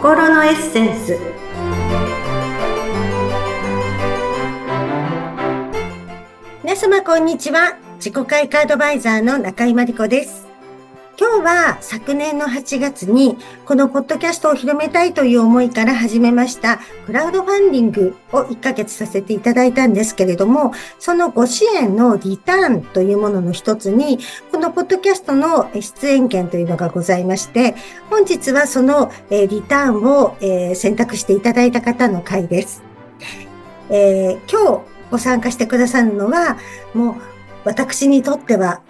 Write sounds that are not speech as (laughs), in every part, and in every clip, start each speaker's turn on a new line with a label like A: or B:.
A: 心のエッセンス。皆様こんにちは。自己開花アドバイザーの中井真理子です。今日は昨年の8月にこのポッドキャストを広めたいという思いから始めましたクラウドファンディングを1ヶ月させていただいたんですけれども、そのご支援のリターンというものの一つに、このポッドキャストの出演権というのがございまして、本日はそのリターンを選択していただいた方の回です。えー、今日ご参加してくださるのは、もう私にとっては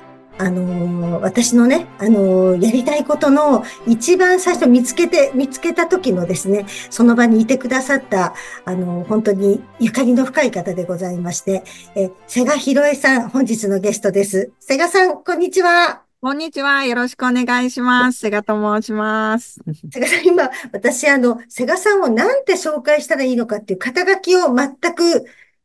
A: あのー、私のね、あのー、やりたいことの一番最初見つけて、見つけた時のですね、その場にいてくださった、あのー、本当にゆかりの深い方でございまして、え、瀬賀博恵さん、本日のゲストです。瀬賀さん、こんにちは。
B: こんにちは。よろしくお願いします。瀬賀と申します。
A: 瀬賀さん、今、私、あの、瀬賀さんをなんて紹介したらいいのかっていう肩書きを全く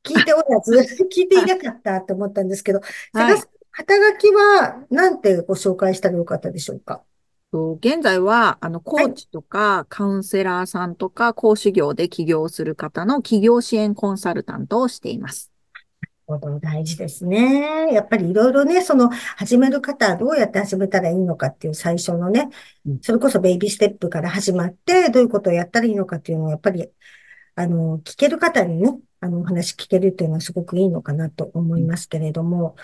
A: 聞いておらず、(laughs) 聞いていなかったと思ったんですけど、さん肩書きは、なんてご紹介したらよかったでしょうか？
B: 現在は、あの、コーチとか、カウンセラーさんとか、講師業で起業する方の企業支援コンサルタントをしています。
A: なるほど、大事ですね。やっぱりいろいろね、その、始める方はどうやって始めたらいいのかっていう最初のね、それこそベイビーステップから始まって、どういうことをやったらいいのかっていうのを、やっぱり、あの、聞ける方にね、あの、お話聞けるっていうのはすごくいいのかなと思いますけれども、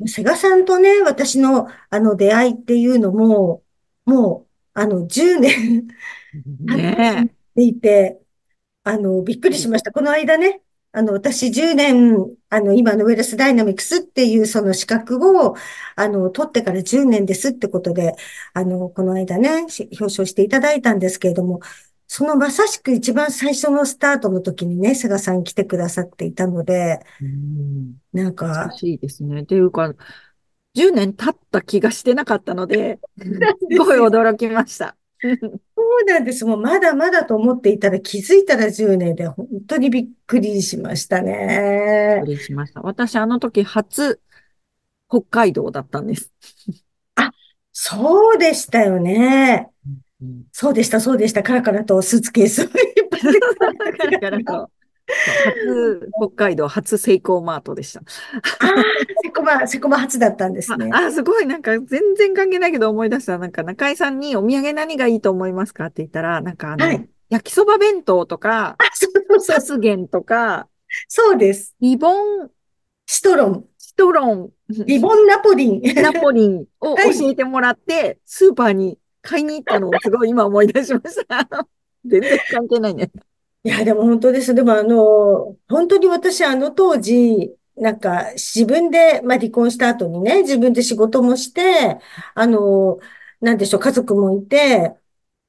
A: うん、セガさんとね、私のあの出会いっていうのも、もう、あの、10年経っていて、あの、びっくりしました。この間ね、あの、私10年、あの、今のウェルスダイナミクスっていうその資格を、あの、取ってから10年ですってことで、あの、この間ね、表彰していただいたんですけれども、そのまさしく一番最初のスタートの時にね、菅さん来てくださっていたので、
B: うんなんか。難しいですね。っていうか、10年経った気がしてなかったので、すごい驚きました。
A: そうなんです。もうまだまだと思っていたら気づいたら10年で本当にびっくりしましたね。
B: びっくりしました。私あの時初北海道だったんです。
A: あ、そうでしたよね。そうでした、そうでした。カラカラとスーツケースを (laughs) カ
B: ラカラと。初、北海道初セイコーマートでした。あ
A: あ、セコマ、セコマ初だったんですね。
B: あ、あすごい、なんか全然関係ないけど思い出した。なんか中井さんにお土産何がいいと思いますかって言ったら、なんかあの、はい、焼きそば弁当とか、あ、そうそうそう。発言とか、
A: そうです。
B: リボン、
A: シトロン。
B: シトロン。
A: リボンナポリン。
B: ナポリンを教えてもらって、スーパーに買いに行ったのをすごい今思い出しました。(laughs) 全然関係ないね。
A: いや、でも本当です。でもあの、本当に私あの当時、なんか自分で、まあ離婚した後にね、自分で仕事もして、あの、なんでしょう、家族もいて、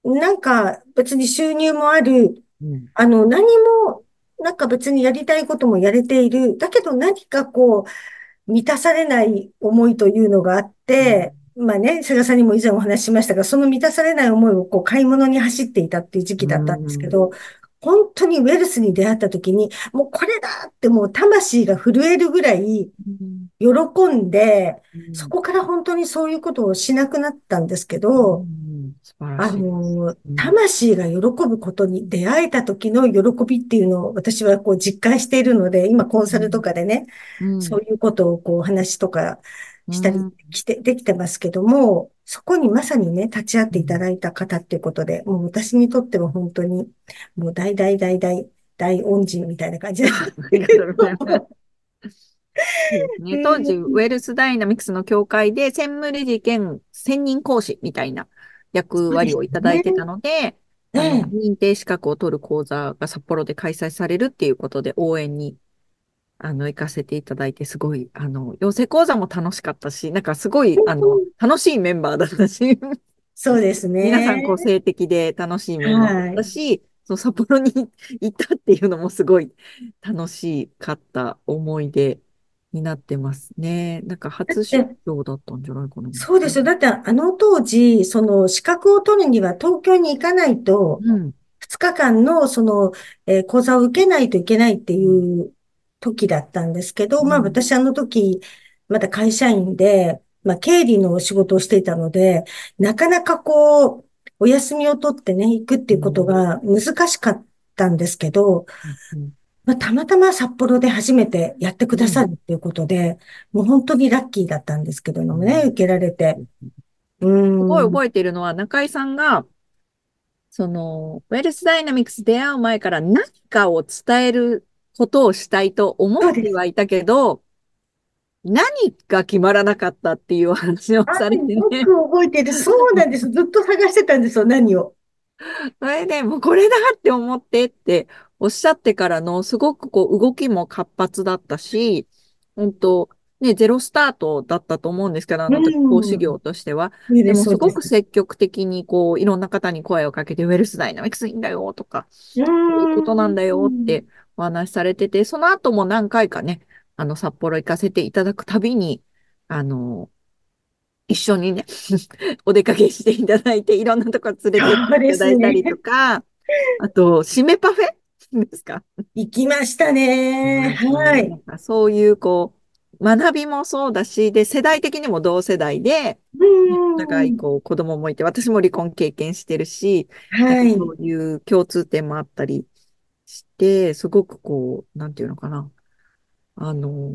A: なんか別に収入もある、うん、あの、何も、なんか別にやりたいこともやれている。だけど何かこう、満たされない思いというのがあって、まあね、菅さんにも以前お話ししましたが、その満たされない思いをこう買い物に走っていたっていう時期だったんですけど、本当にウェルスに出会った時に、もうこれだってもう魂が震えるぐらい喜んで、そこから本当にそういうことをしなくなったんですけど、あの、魂が喜ぶことに出会えた時の喜びっていうのを私はこう実感しているので、今コンサルとかでね、そういうことをこう話とかしたりして、できてますけども、そこにまさにね、立ち会っていただいた方っていうことで、もう私にとっては本当に、もう大大大大大恩人みたいな感じで
B: 当時、ウェルスダイナミクスの協会で専務理事兼専任講師みたいな役割をいただいてたので、ね、認定資格を取る講座が札幌で開催されるっていうことで応援にあの、行かせていただいて、すごい、あの、養成講座も楽しかったし、なんかすごい、あの、楽しいメンバーだったし、
A: そうですね。
B: 皆さん個性的で楽しいメンバーだったし、はい、そう札幌に行ったっていうのもすごい楽しかった思い出になってますね。なんか初出張だったんじゃないかな。
A: そうですよ。だってあの当時、その資格を取るには東京に行かないと、2日間のその、えー、講座を受けないといけないっていう時だったんですけど、うん、まあ私あの時、まだ会社員で、まあ経理の仕事をしていたので、なかなかこう、お休みを取ってね、行くっていうこと
B: うん。
A: が難しかったんですけど、
B: うん。
A: まあ、たまたま札幌で初めてやってくださ
B: うん。
A: るっていうことで、もう本当にラッキーだったんですけどもね、
B: うん
A: 受けられて。う
B: すごい。覚えているのは、中井さんが、その、ウェルスダイナミクス出会う前から何かを伝えることをしたいと思っ。てはいたけど、何が決まらなかったっていうお話を
A: あ、
B: されてね。
A: よく覚えてる。そうなんです。ずっと探してたんですよ、何を。
B: それで、もうこれだって思ってっておっしゃってからの、すごくこう動きも活発だったし、本当ね、ゼロスタートだったと思うんですけど、あ
A: う
B: の時講師業
A: ん。
B: としては。
A: で
B: もす。ごく積極的にこう、いろんな方に声をかけて、ウェルスダイナミクスいいんだよとか、そういうことなんだよっ
A: ん。
B: てお話しされてて、その後も何回かね、あの、札幌行かせていただくたびに、あの、一緒にね、(laughs) お出かけしていただいて、いろんなとこ連れて行っていただ。いたりとか、あと、締めパフェ？ですか？
A: 行きましたね。
B: はいそういう、こう、学びもそうだし、で、世代的にも同世代で、
A: う
B: ね、お互い、
A: ん。
B: こう、子供もいて、私も離婚経験してるし、
A: はい。
B: ういう共通点もあったりして、すごくこう、なんていうのかな。あの、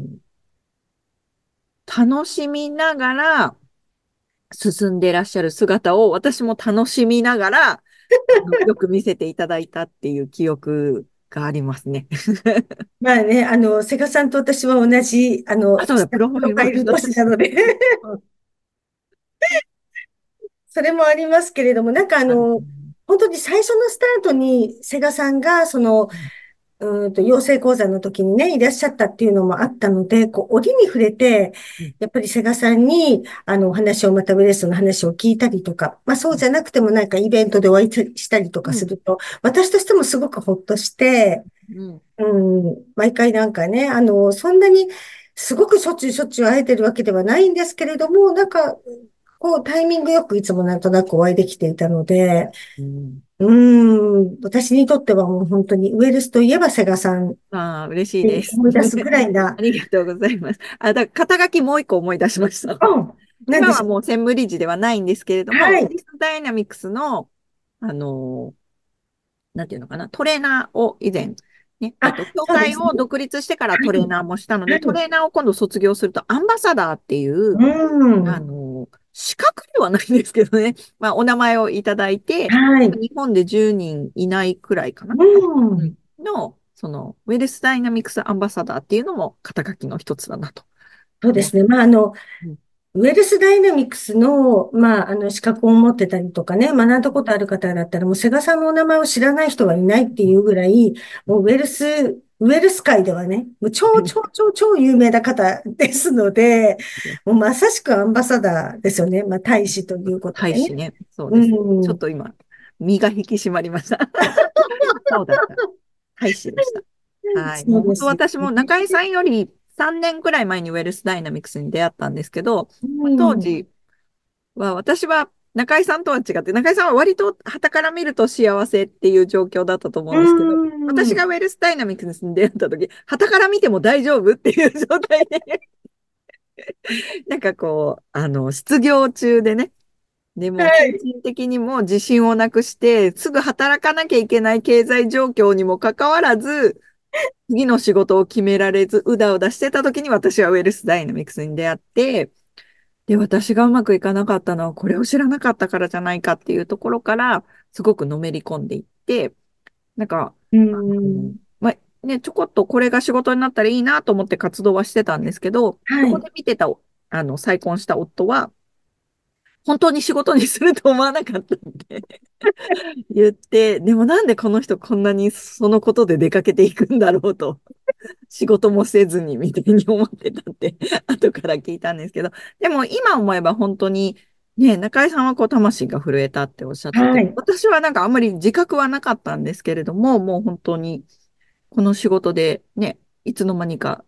B: 楽しみながら進んでいらっしゃる姿を私も楽しみながら、あの、(laughs) よく見せていただいたっていう記憶がありますね。(laughs)
A: まあね、あの、セガさんと私は同じ、あ
B: あ、
A: の、
B: そうだ、プロファイルも
A: プロファイル同
B: 一緒だし。
A: 士なので (laughs) それもありますけれども、なんかあの、本当に最初のスタートにセガさんが、その、うーんと、養成講座の時にね、いらっしゃったっていうのもあったので、こう、折に触れて、
B: うん。
A: やっぱりセガさんに、あの、お話を、またウェレスの話を聞いたりとか、まあそうじゃなくてもなんかイベントでお会いしたりとか
B: うん、
A: すると、私としてもすごくほっとして、
B: うん、
A: うん、毎回なんかね、あの、そんなに、すごくしょっちゅうしょっちゅう会えてるわけではないんですけれども、なんか、こう、タイミングよくいつもなんとなくお会いできていたので、
B: うん。
A: うーん、私にとってはもう本当にウェルスといえばセガさんっ
B: ああ、嬉しい
A: て
B: です。
A: 思い出すぐらいな、(laughs)
B: ありがとうございます。あ、だから肩書きもう一個思い出しました。
A: うん。
B: 今はもう専務理事ではないんですけれども、ウ
A: はい。
B: スダイナミクスの、あのなんていうのかな、トレーナーを以前、ね、
A: あ、
B: と、協。会を独立してからトレー
A: はい。
B: ナーもしたので、ト
A: はい。
B: レーナーを今度卒業すると、アンバサダーってい
A: う
B: う、あ
A: ん。
B: の、資格ではないんですけどね、(laughs) まあ、お名前をいただいて、
A: はい。
B: 日本で10人いないくらいかな、
A: う
B: うん、
A: ん。
B: の、その、ウェルスダイナミクスアンバサダーっていうのも肩書きの一つだなと。
A: そうですね。まあ、あの、
B: うん
A: ウェルスダイナミクスの、まあ、あの、資格を持ってたりとかね、学んだことある方だったら、もうセガさんのお名前を知らない人はいないっていうぐらい、もうウェルス、ウェルス界ではね、もう超超超超有名な方 (laughs) ですので、もうまさしくアンバサダーですよね。まあ、大使ということでね。
B: 大使ね。そう
A: う
B: です。ちょっ
A: ん。
B: と今、身が引き締まりました。(laughs) そうだった。大使でした。はい。本当私も中井さんより3年くらい前にウェルスダイナミクスに出会ったんですけど、まあ当
A: ね。
B: 時は私は中井さんとは違って、中井さんは割と旗から見ると幸せっていう状況だったと思うんですけど、
A: うん。うん。
B: 私がウェルスダイナミクスに出会った時、旗から見ても大丈夫っていう状態で、(laughs) なんかこう、あの、失業中でね、でも、精
A: はい。
B: 神的にも自信をなくして、すぐ働かなきゃいけない経済状況にもかかわらず、(laughs) 次の仕事を決められず、うだうだしてた時に私はウェルスダイナミクスに出会って、で、私がうまくいかなかったのは、これを知らなかったからじゃないかっていうところから、すごくのめり込んでいって、なんか、
A: うん。
B: まあ、ね、ちょこっとこれが仕事になったらいいなと思って活動はしてたんですけど、そこ
A: はい。
B: で見てた、あの、再婚した夫は、本当に仕事にすると思わなかったんで。(laughs) 言って、でもなんでこの人こんなにそのことで出かけていくんだろうと、仕事もせずにみたいに思ってたって (laughs) 後から聞いたんですけど、でも今思えば本当に、ね、中井さんはこう魂が震えたっておっしゃってて、
A: はい。
B: 私はなんかあんまり自覚はなかったんですけれども、もう本当にこの仕事でね、いつの間にか、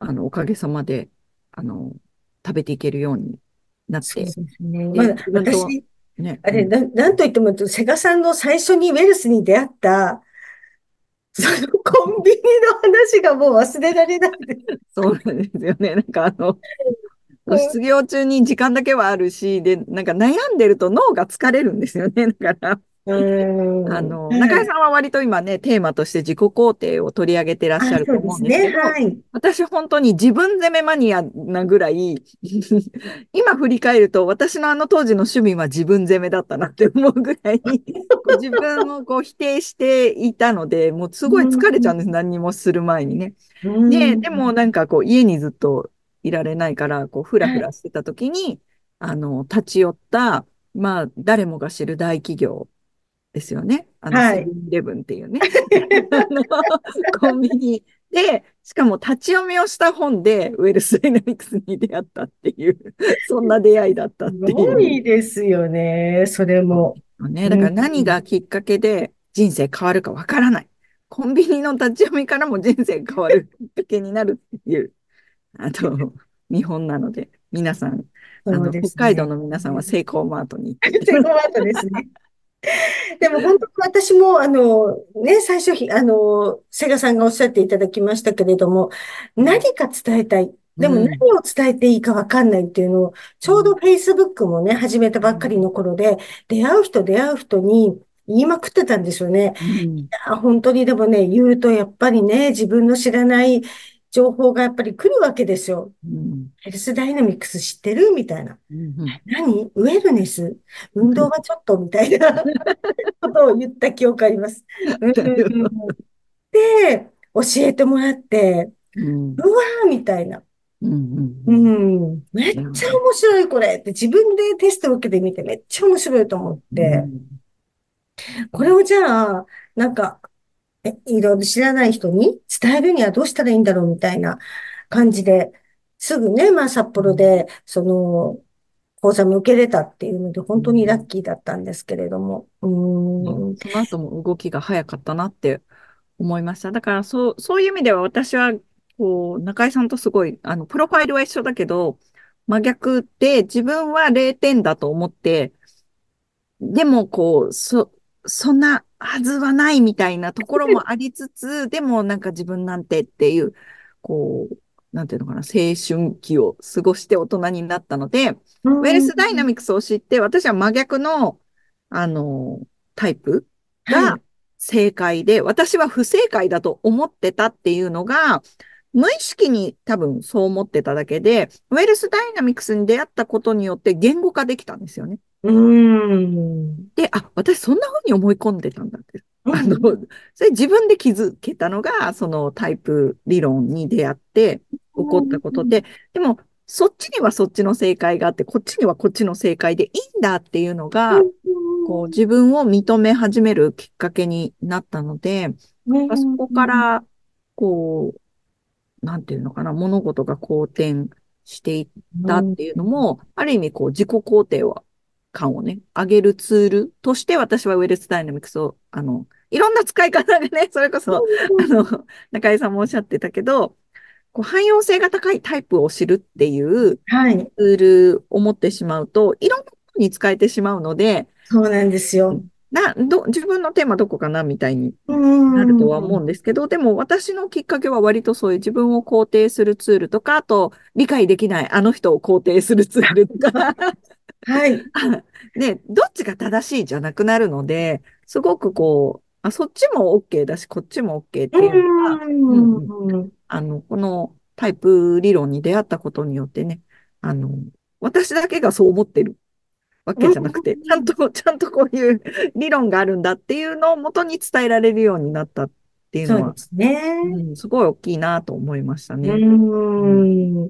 B: あの、おかげさまで、あの、食べていけるようになっ
A: そうで
B: て、
A: すね。ま
B: で、
A: あ、私、
B: ね、
A: あれ、
B: うん、
A: な、なんといっても、セガさんの最初にウェルスに出会った、そのコンビニの話がもう忘れられない。(laughs)
B: そうなんですよね。なんかあの、失業中に時間だけはあるし、で、なんか悩んでると脳が疲れるんですよね。だから。あの、中
A: はい。
B: 井さんは割と今ね、テーマとして自己肯定を取り上げてらっし
A: あ、
B: ゃると。思うんですけど、
A: はい。
B: 私本当に自分責めマニアなぐらい、(laughs) 今振り返ると私のあの当時の趣味は自分責めだったなって思うぐらい、自分をこう否定していたので、もうす
A: う
B: ごい疲れちゃうんです。
A: ん。
B: 何にもする前にね。
A: う
B: で、で
A: ん。
B: もなんかこう家にずっといられないから、こうふら
A: はい。
B: ふらしてた時に、あの、立ち寄った、まあ誰もが知る大企業ですよね。あの、
A: はい。
B: セブンイレブンっていうね。(laughs) あの、コンビニで、しかも立ち読みをした本で、ウェルスダイナミクスに出会ったっていう、そんな出会いだったっ
A: す
B: ていう。
A: ごいですよね。それも。
B: ね、だ
A: うん。
B: から何がきっかけで人生変わるかわからない。コンビニの立ち読みからも人生変わるきっかけになるっていう、あの、見本なので、皆さん、あの。北海道の皆さんはセイコーマートに行って (laughs)
A: セコマートですね。でも本当に私も、あの、ね、最初ひ、あの、セガさんがおっしゃっていただきましたけれども、
B: うん、
A: 何か伝えたい。でも何
B: うん、
A: を伝えていいかわかんないっていうのを、ちょうど
B: うん、
A: Facebook もね、始めたばっかりの頃で、出会う人出会う人に言いまくってたんですよね。
B: うん、
A: あ、本当にでもね、言うとやっぱりね、自分の知らない情報がやっぱり来るわけですよ。
B: うん、
A: ヘルスダイナミクス知ってる？みたいな。
B: うん、
A: 何？ウェルネス？運動はちょっと？みたいな (laughs) ことを言った記憶あります。うん。で、教えてもらって、
B: うん、
A: うわーみたいな。
B: うん、う
A: う
B: ん、
A: ん。めっちゃ面白いこれって自分でテストを受けてみてめっちゃ面白いと思っ
B: う
A: て、
B: ん、
A: これをじゃあ、なんか、え、いろいろ知らない人に伝えるにはどうしたらいいんだろうみたいな感じで、すぐね、まあ札
B: うん、
A: 幌で、その、講座も受けれたっていうので、本当にラッ
B: うん
A: キーだったんですけれども。うん。
B: その後も動きが早かったなって思いました。だからそう、そういう意味では私は、こう、中井さんとすごい、あの、プロファイルは一緒だけど、真逆で自分は0点だと思って、でも、こう、そ、そんなはずはないみたいなところもありつつ、でもなんか自分なんてっていう、こう、なんていうのかな、青春期を過ごして大人になったので、
A: う
B: ウェル
A: ー
B: スダイナ
A: ん。
B: ミクスを知って、私は真逆の、あの、タイプが
A: はい。
B: 正解で、私は不正解だと思ってたっていうのが、無意識に多分そう思ってただけで、ウェルスダイナミクスに出会ったことによって言語化できたんですよね。
A: うーん。
B: で、あ、私そんな風に思い込んでたんだって。あの、
A: うん。
B: それ自分で気づけたのが、そのタイプ理論に出会って起こったことで、でも、そっちにはそっちの正解があって、こっちにはこっちの正解でいいんだっていうのが、こう自分を認め始めるきっかけになったので、そこから、こう、なんていうのかな、物事が好転していったっていうのも、ある意味、こう、自己肯定を感をね、上げるツールとして私はウェルスダイナミクスを、あの、いろんな使い方がね、(laughs) それこそ、あの、中井さんもおっしゃってたけど、こう汎用性が高いタイプを知るっていう
A: はい。
B: ツールを持ってしまうと、いろんなことに使えてしまうので、
A: そうなんですよ。
B: な、ど、自分のテーマどこかなみたいになるとは思うん
A: ん。
B: ですけど、でも私のきっかけは割とそういう自分を肯定するツールとか、あと理解できないあの人を肯定するツールとか (laughs)
A: はい。(laughs)
B: ね、どっちが正しいじゃなくなるので、すごくこう、あ、そっちも OK だし、こっちも OK っ
A: う
B: ていうのが、うん。あの、このタイプ理論に出会ったことによってね、あの、私だけがそう思ってるわ
A: う
B: けじゃなくて、ちゃん
A: ん。
B: と、ちゃんとこういう理論があるんだっていうのを元に伝えられるようになったっていうのは、
A: すね。
B: うん、すごい大きいなと思いましたね。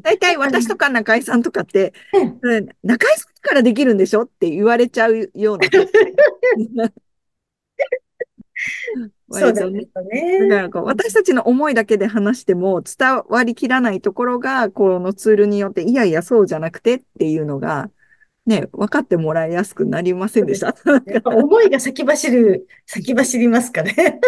B: 大体私とか中井さんとかって、
A: ね
B: うん中井さんからできるんでしょって言われちゃうような。(laughs)
A: そう
B: 割とね。だからこう、私たちの思いだけで話しても伝わりきらないところが、このツールによって、いやいや、そうじゃなくてっていうのが、ね、分かってもらいやすくなりませ。んでした？
A: 思いが先走る、先走りますかね。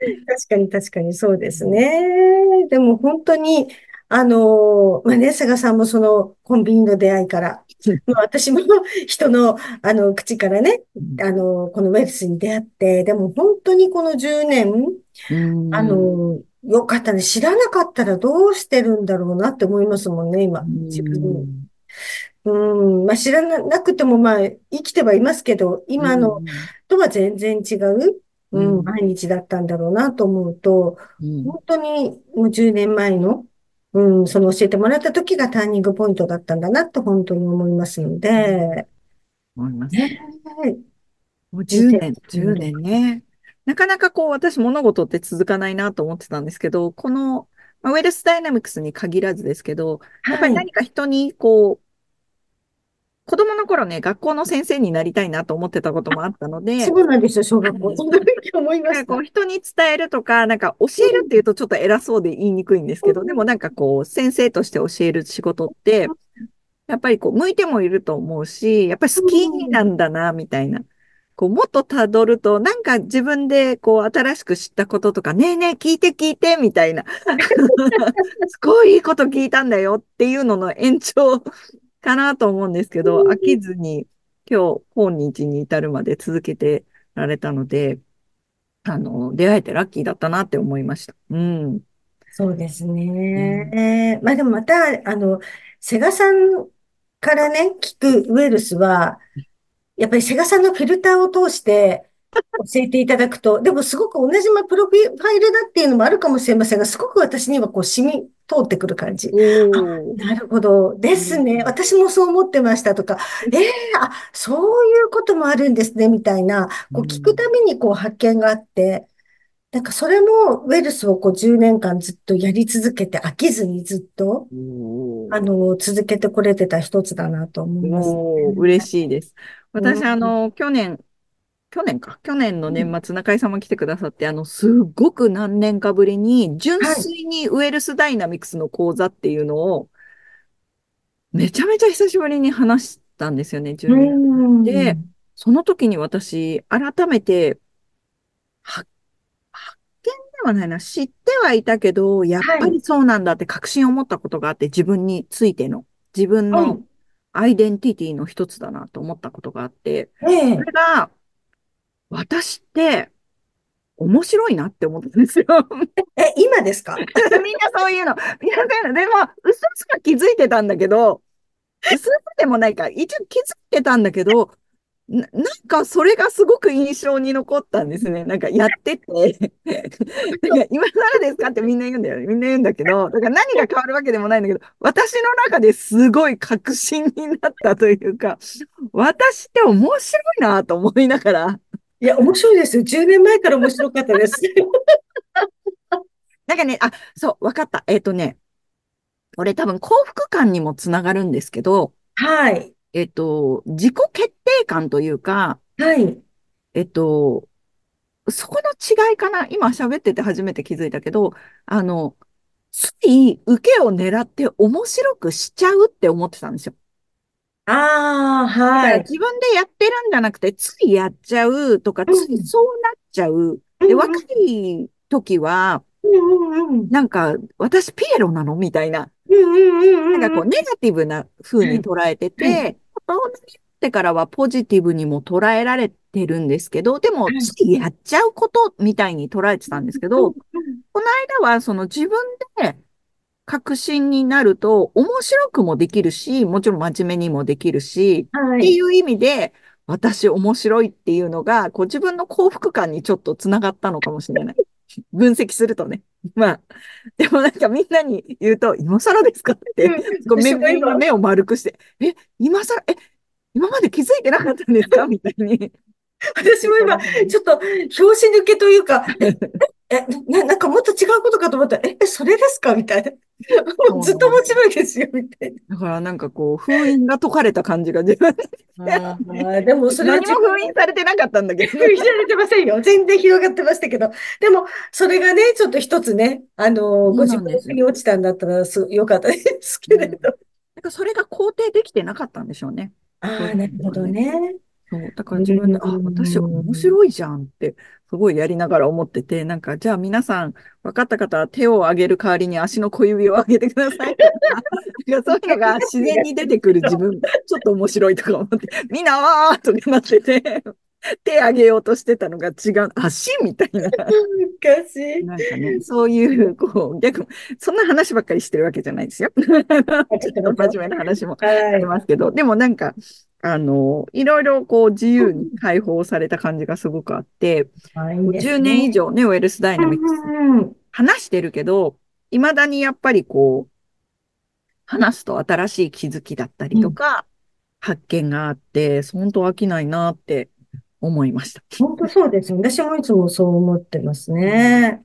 A: (laughs) 確かに確かにそうですね。でも本当に、あの、まあね、佐賀さんもそのコンビニの出会いから、まあ、私も (laughs) 人の、あの、口からね、あの、このウェルスに出会って、でも本当にこの10年、
B: う
A: あ
B: ん。
A: の、よかったね。知らなかったらどうしてるんだろうなって思いますもんね、
B: う
A: 今。自分。
B: ん。
A: うん。まあ、知らなくても、まあ、生きてはいますけど、
B: う
A: 今の
B: ん。
A: とは全然違う、うん、
B: うん。
A: 毎日だったんだろうなと思うと、
B: うん。
A: 本当にもう10年前の、うん、その教えてもらった時がターニングポイントだったんだなと本当に思いますので、
B: 思います。
A: ね
B: もう
A: え、
B: 10年、
A: 1020
B: 年ね。なかなかこう、私物事って続かないなと思ってたんですけど、この、まあウェルスダイナミクスに限らずですけど、やっぱ
A: はい。
B: り何か人にこう、子供の頃ね、学校の先生になりたいなと思ってたこともあったので、
A: そうなんですよ、小学校。
B: うん
A: その時思いました。
B: こう、人に伝えるとか、なんか教えるっていうとちょっと偉そうで言いにくいんですけど、でもなんかこう、先生として教える仕事って、やっぱりこう、向いてもいると思うし、やっぱり好きなんだな、みたいな。こう、もっと辿ると、なんか自分でこう、新しく知ったこととか、ねえねえ、聞いて聞いて、みたいな。(laughs) すごいいいこと聞いたんだよっていうのの延長かなと思うんですけど、飽きずに今日、今日に至るまで続けてられたので、あの、出会えてラッキーだったなって思いました。うん。
A: そうです
B: ね
A: ね。まあでもまた、あの、セガさんからね、聞くウェルスは、やっぱりセガさんのフィルターを通して教えていただくと、でもすごく同じまあプロファイルだっていうのもあるかもしれませんが、すごく私にはこう染み通ってくる感じ。なるほど。ですね。
B: うん
A: 私もそう思ってましたとか、ええあ、そういうこともあるんですね、みたいな、こう聞く
B: うん
A: たびにこう発見があって、なんかそれもウェルスをこう10年間ずっとやり続けて飽きずにずっと。あの、続けてこれてた一つだなと思います
B: おー、嬉
A: ね。
B: しいです。私、
A: うん。
B: あの、去年、去年か。去年の年末、中井さんも来てくださって、あの、すっごく何年かぶりに、純
A: はい。
B: 粋にウェルスダイナミクスの講座っていうのを、めちゃめちゃ久しぶりに話したんですよね、
A: う
B: 10年。で、
A: ん。
B: その時に私、改めて、発発見ではないな、知ってはいたけど、やっ
A: はい。
B: ぱりそうなんだって確信を持ったことがあって、自分についての、自分の
A: はい。
B: アイデンティティの一つだなと思ったことがあって、
A: ええ。
B: それが、私って面白いなって思ったんですよ。
A: え、今ですか？(laughs)
B: みんなそういうの。みんなそういうの。でも、うすうすは気づいてたんだけど、うすうすでもないか。一応気づいてたんだけど、な、なんかそれがすごく印象に残ったんですね。なんかやってて。(laughs) なんか今更ですかってみんな言うんだよね。みんな言うんだけど、だから何が変わるわけでもないんだけど、私の中ですごい確信になったというか、私って面白いなと思いながら、
A: いや、面白いですよ。10年前から面白かったです。
B: なんかね、あ、そう、わかった。えっとね、これ多分幸福感にもつながるんですけど、
A: はい。
B: えっと、自己決定感というか、
A: はい。
B: えっと、そこの違いかな。今喋ってて初めて気づいたけど、あの、つい受けを狙って面白くしちゃうって思ってたんですよ。
A: ああ、
B: だか
A: はい。
B: ら自分でやってるんじゃなくて、ついやっちゃうとか、つい
A: うん。
B: そうなっちゃう。で、若
A: うん。
B: い時は、
A: うん。うん。うん。
B: なんか、私ピエロなのみたいな。
A: うん。うん。うん。
B: なんかこう、ネガティブな風
A: はい。
B: に捉えて
A: はい。
B: て、大人になってからはポジティブにも捉えられてるんですけど、でも、つ
A: はい。
B: いやっちゃうことみたいに捉えてたんですけ
A: うん。
B: ど、
A: うん。
B: この間はその自分で確信になると面白くもできるし、もちろん真面目にもできるし、
A: はい。
B: っていう意味で、私面白いっていうのが、こう自分の幸福感にちょっとつながったのかもしれない。(laughs) 分析するとね。まあ、でもなんかみんなに言うと、今更ですかって、
A: うん。
B: こう目、目を丸くして、え、今更、え、今まで気づいてなかったんですか？みたいに
A: 私も今。(laughs) ちょっと、拍子抜けというか、え、え、な、なんかもっと違うことかと思ったら、え、それですか？みたいな。(laughs) ずっと面。白いですよ、みたい
B: だからなんかこう、封印が解かれた感じが自分で
A: な。(laughs) ああ、でもそれは
B: 何も封印されてなかったんだけどね。
A: 広げられてませんよ。全然広がってましたけど。でも、それがね、ちょっと一つね、あの、ご自。分に落ちたんだったらす、よかったですけ
B: うん。
A: れど。
B: なんかそれが肯定できてなかったんでしょうね。
A: ああ、なるほ。どね。
B: そう。だか
A: う
B: ら自分で、あ、私。面白いじゃんって、すごいやりながら思ってて、なんか、じゃあ皆さん、分かった方は手を挙げる代わりに足の小指を上げてくださいとか、(laughs) そういうのが自然に出てくる自分、ちょっと面白いとか思って、みんなわーとかなってて、手あげようとしてたのが違う。足みたいな。
A: 難しい。
B: なんかね、そういう、こう、逆、そんな話ばっかりしてるわけじゃないですよ。ちょっと (laughs) 真面目な話もありますけど、でもなんか、あの、いろいろこう自由に解放された感じがすごくあって、10年以上ね、ウェルスダイナミクス。話してるけど、未だにやっぱりこう、話すと新しい気づきだったりとか、発見があって、本当飽きないなって思いました。
A: 本当そうです私もいつもそう思ってますね。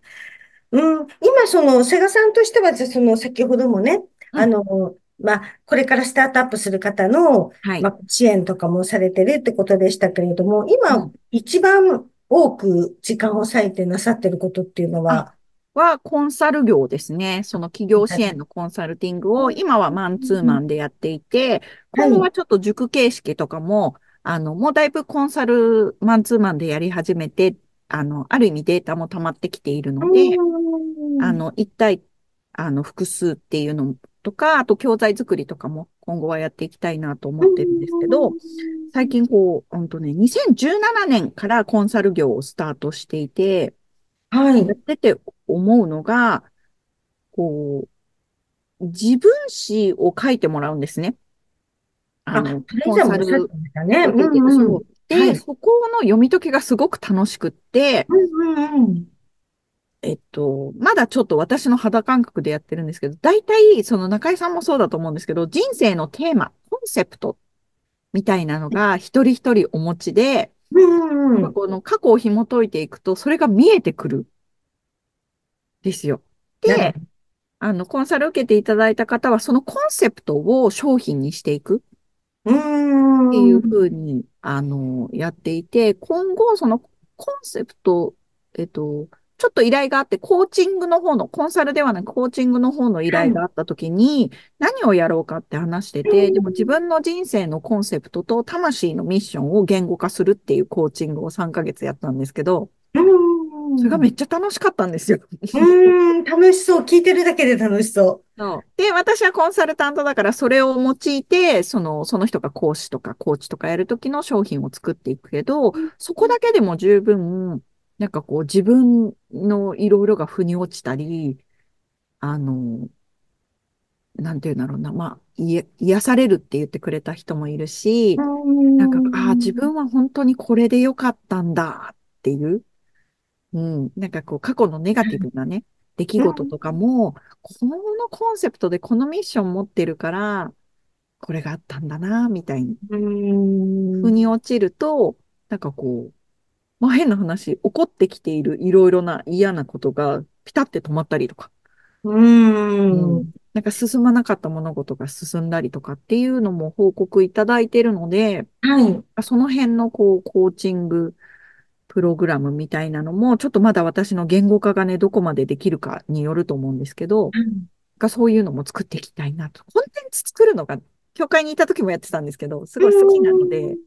A: うん、今、その、セガさんとしては、その、先ほどもね、うん、あの、まあ、これからスタートアップする方の、はい、まあ、支援とかもされてるってことでしたけれども、今、うん、一番多く時間を割いてなさってることっていうのは、
B: はコンサル業ですね。その企業支援のコンサルティングを今はマンツーマンでやっていて、今後はちょっと塾形式とかも、あの、もうだいぶコンサルマンツーマンでやり始めて、あの、ある意味データも溜まってきているので、あの、一体、あの、複数っていうのとか、あと教材作りとかも今後はやっていきたいなと思ってるんですけど、最近こう、ほんとね、2017年からコンサル業をスタートしていて、はい。やってて思うのが、こう、自分史を書いてもらうんですね。
A: あの、コンサルね。
B: うんうん、で、はい、そこの読み解きがすごく楽しくって、うんうんうん、えっと、まだちょっと私の肌感覚でやってるんですけど、大体、その中井さんもそうだと思うんですけど、人生のテーマ、コンセプトみたいなのが一人一人お持ちで、うんうん、この過去を紐解いていくと、それが見えてくる。ですよ。で、あの、コンサル受けていただいた方は、そのコンセプトを商品にしていく。っていうふうに、あの、やっていて、今後、そのコンセプト、えっと、ちょっと依頼があって、コーチングの方の、コンサルではなくコーチングの方の依頼があった時に、何をやろうかって話してて、でも自分の人生のコンセプトと魂のミッションを言語化するっていうコーチングを3ヶ月やったんですけど、それがめっちゃ楽しかったんですよ。
A: うん、楽しそう。聞いてるだけで楽しそう。
B: そうで、私はコンサルタントだから、それを用いて、その、その人が講師とかコーチとかやるときの商品を作っていくけど、そこだけでも十分、なんかこう、自分のいろいろが腑に落ちたり、あの、なんていうんだろうな、まあ、癒されるって言ってくれた人もいるし、なんか、ああ、自分は本当にこれでよかったんだっていう。うん。なんかこう、過去のネガティブなね、(laughs) 出来事とかも、このコンセプトでこのミッション持ってるから、これがあったんだな、みたいに。ふに落ちると、なんかこう、まあ変な話、起こってきているいろいろな嫌なことがピタって止まったりとか。うん、なんか進まなかった物事が進んだりとかっていうのも報告いただいているので、はい、その辺のこう、コーチングプログラムみたいなのも、ちょっとまだ私の言語化がね、どこまでできるかによると思うんですけど、うん、そういうのも作っていきたいなと。コンテンツ作るのが、教会にいた時もやってたんですけど、すごい好きなので、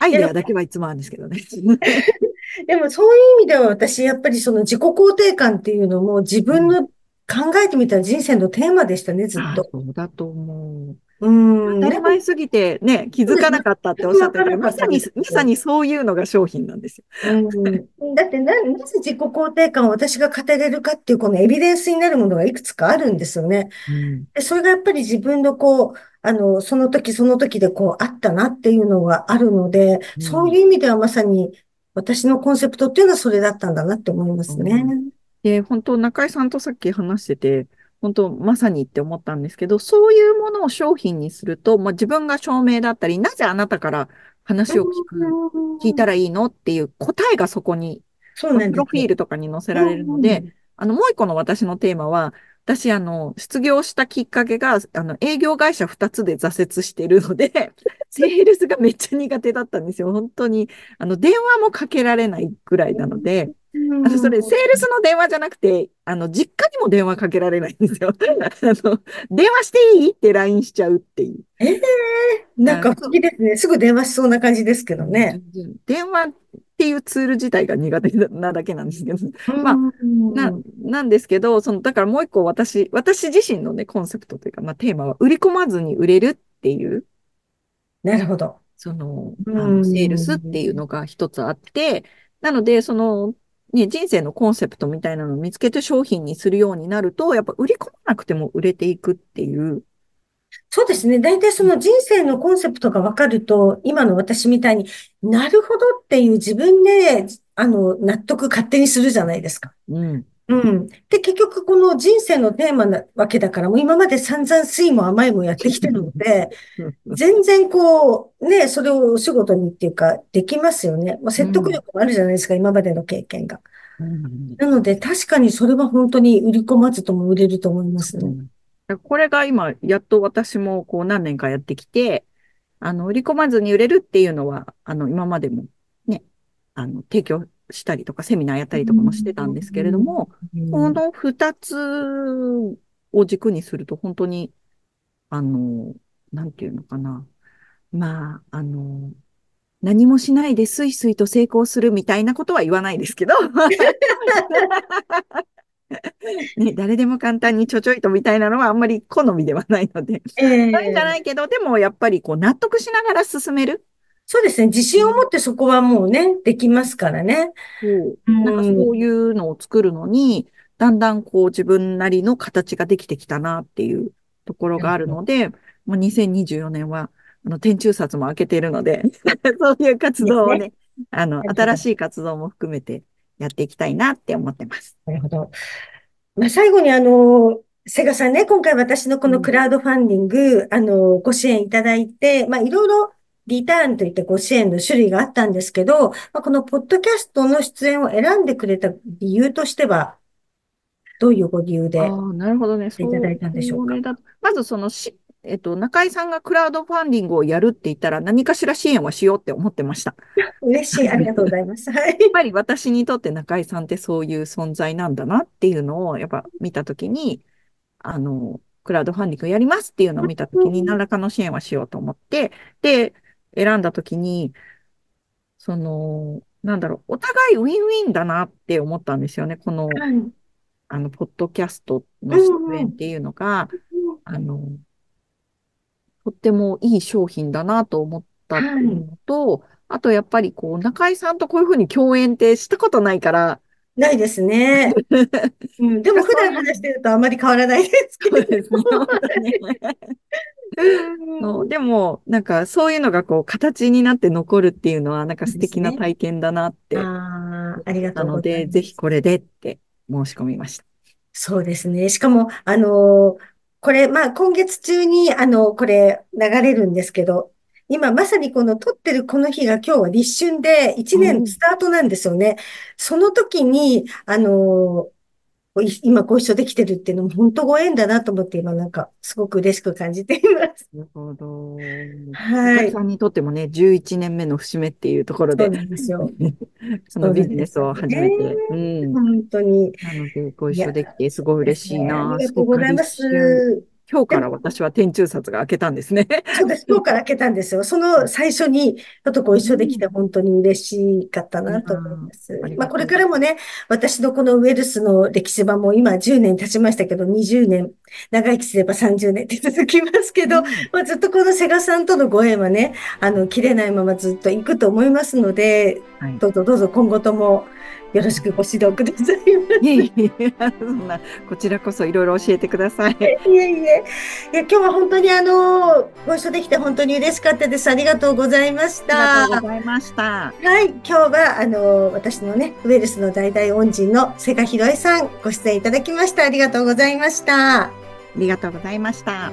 B: アイデアだけはいつもあるんですけどね。(laughs)
A: でもそういう意味では私、やっぱりその自己肯定感っていうのも自分の考えてみたら人生のテーマでしたね、ずっと。
B: そうだと思う。うん。当たり前すぎてね、気づかなかったっておっしゃってたけど、まさに、まさにそういうのが商品なんですよ。
A: うん、だってな、なぜ自己肯定感を私が語れるかっていうこのエビデンスになるものがいくつかあるんですよね。うん、でそれがやっぱり自分のこう、あの、その時その時でこうあったなっていうのがあるので、うん、そういう意味ではまさに私のコンセプトっていうのはそれだったんだなって思いますね。うん、
B: で、本当中井さんとさっき話してて、本当まさにって思ったんですけど、そういうものを商品にすると、まあ、自分が証明だったり、なぜあなたから話を聞く、聞いたらいいのっていう答えがそこに、そうなんプロフィールとかに載せられるので、あの、もう一個の私のテーマは、私、あの、失業したきっかけが、あの、営業会社2つで挫折してるので、(laughs) セールスがめっちゃ苦手だったんですよ。本当に。あの、電話もかけられないぐらいなので、あの、それ、セールスの電話じゃなくて、あの、実家にも電話かけられないんですよ。(laughs) あの、電話していいって LINE しちゃうっていう。
A: ええー、なんか不思議ですね。すぐ電話しそうな感じですけどね。
B: 電話っていうツール自体が苦手なだけなんですけど、まあ、な、なんですけど、その、だからもう一個私、私自身のね、コンセプトというか、まあ、テーマは、売り込まずに売れるっていう。
A: なるほど。
B: その、
A: う
B: あの、セール
A: ん。
B: スっていうのが一つあって、なので、その、ね、人生のコンセプトみたいなのを見つけて商品にするようになると、やっぱ売り込まなくても売れていくっていう。
A: そうですね。大体その人生のコンセプトが分かると、今の私みたいになるほどっていう自分で、あの、納得勝手にするじゃないですか。
B: うん。
A: うん。で、結局この人生のテーマなわけだから、もう今まで散々酸いも甘いもやってきてるので、全然こう、ね、それをお仕事にっていうか、できますよね。まあ、説得
B: うん。
A: 力もあるじゃないですか、今までの経験が。
B: なんで
A: なので。確かにそれは本当に売り込まずとも売れると思いますね。
B: うん。これが今、やっと私もこう何年かやってきて、あの、売り込まずに売れるっていうのは、あの、今までもね、あの、提供したりとか、セミナーやった
A: う
B: りとかもしてたんですけれど
A: ん。
B: も、この二つを軸にすると、本当に、あの、なんていうのかな。まあ、あの、何もしないでスイスイと成功するみたいなことは言わないですけど。(laughs) ね、誰でも簡単にちょちょいとみたいなのはあんまり好みではないので、
A: え
B: そういうんじゃな
A: え
B: いけど、でもやっぱりこう納得しながら進める。
A: そうですね。自信を持ってそこはもうね、できますからね。
B: そう。
A: う
B: なんかそうい
A: ん。
B: うのを作るのに、だんだんこう自分なりの形ができてきたなっていうところがあるので、まあ、2024年は、あの、天中札も開けているので (laughs) そういう活。動を (laughs) ね、あの。新しい活動も含めてやっていきたいなって思ってます。
A: なるほど。まあ、最後にあの、セガさんね、今回私のこ
B: うん。
A: のクラウドファンディング、あの、ご支援いただいて、まあ、いろいろリターンといってご支援の種類があったんですけど、まあ、このポッドキャストの出演を選んでくれた理由としては、どういうご理由で
B: なるほどね。
A: いただいたんでしょうか？
B: それだと。まずそのし、えっと、中井さんがクラウドファンディングをやるって言ったら何かしら支援はしようって思ってました。
A: 嬉しい。ありがとうございます。はい。(laughs)
B: やっぱり私にとって中井さんってそういう存在なんだなっていうのをやっぱ見たときに、あの、クラウドファンディングやりますっていうのを見たときに何らかの支援はしようと思って、で、選んだときに、その、なんだろう、お互いウィンウィンだなって思ったんですよね。この、
A: はい。
B: あの、ポッドキャスト
A: う
B: の出
A: んうん。
B: 演っていうのが、あの、とってもいい商品だなと思ったっていう
A: はい。
B: のと、あとやっぱりこう、中井さんとこういうふうに共演ってしたことないから、
A: ないですね。(laughs) うん。でも普段話してるとあまり変わらないですけれど
B: そうですね、(laughs) でも、なんかそういうのがこう、形になって残るっていうのは、なんか素敵な。体験だなって
A: ああ、ありがとうござい
B: たので、ぜひ。これでって申し込みました。
A: そうですね。しかも、あのこれ、まあ、今月中に、あの、これ、流れるんですけど、今、まさにこの撮ってるこの日が今日は立春で1年
B: うん
A: スタートなんですよね。その時に、あのい今ご一緒できてるっていうのも本当ご縁だなと思って、今なんか、すごく嬉しく感じています。
B: なるほど。
A: はい。
B: さんにとってもね、11年目の節目っていうところで
A: そうなんですよ。(laughs)
B: そのビジネスを。始めて、うん。
A: 本当に。
B: なので、ご一緒できて、すごい嬉
A: ですね。あり
B: しいな。
A: がとうございま。す。
B: 今日から私は天中札が開けたんですね。
A: そうです。今日から開けたんですよ。その最初に、ちょっとご一緒できて
B: うん。
A: 本当に嬉しかったなと思い
B: ー、
A: ます。まあ、これからもね、私のこのウェルスの歴史版も今10年経ちましたけど、20年、長生きすれば30年って続きますけど、
B: うん。
A: まあ、ずっとこのセガさんとのご縁はね、あの、切れないままずっと行くと思いますので、
B: はい。
A: どうぞどうぞ今後ともよろしくご指導ください。
B: いえいえ、そんな、こちらこそいろいろ教えてください。
A: いえいえ。いや、今日は本当にあの、ご一緒できて本当に嬉しかったです。ありがとうございまし
B: ありがとうご
A: た。
B: ざいました。
A: はい、今日はあの、私のね、ウェルスの大々恩人の瀬賀博恵さん、ご出演いただきました。ありがとうございました。
B: ありがとうございました。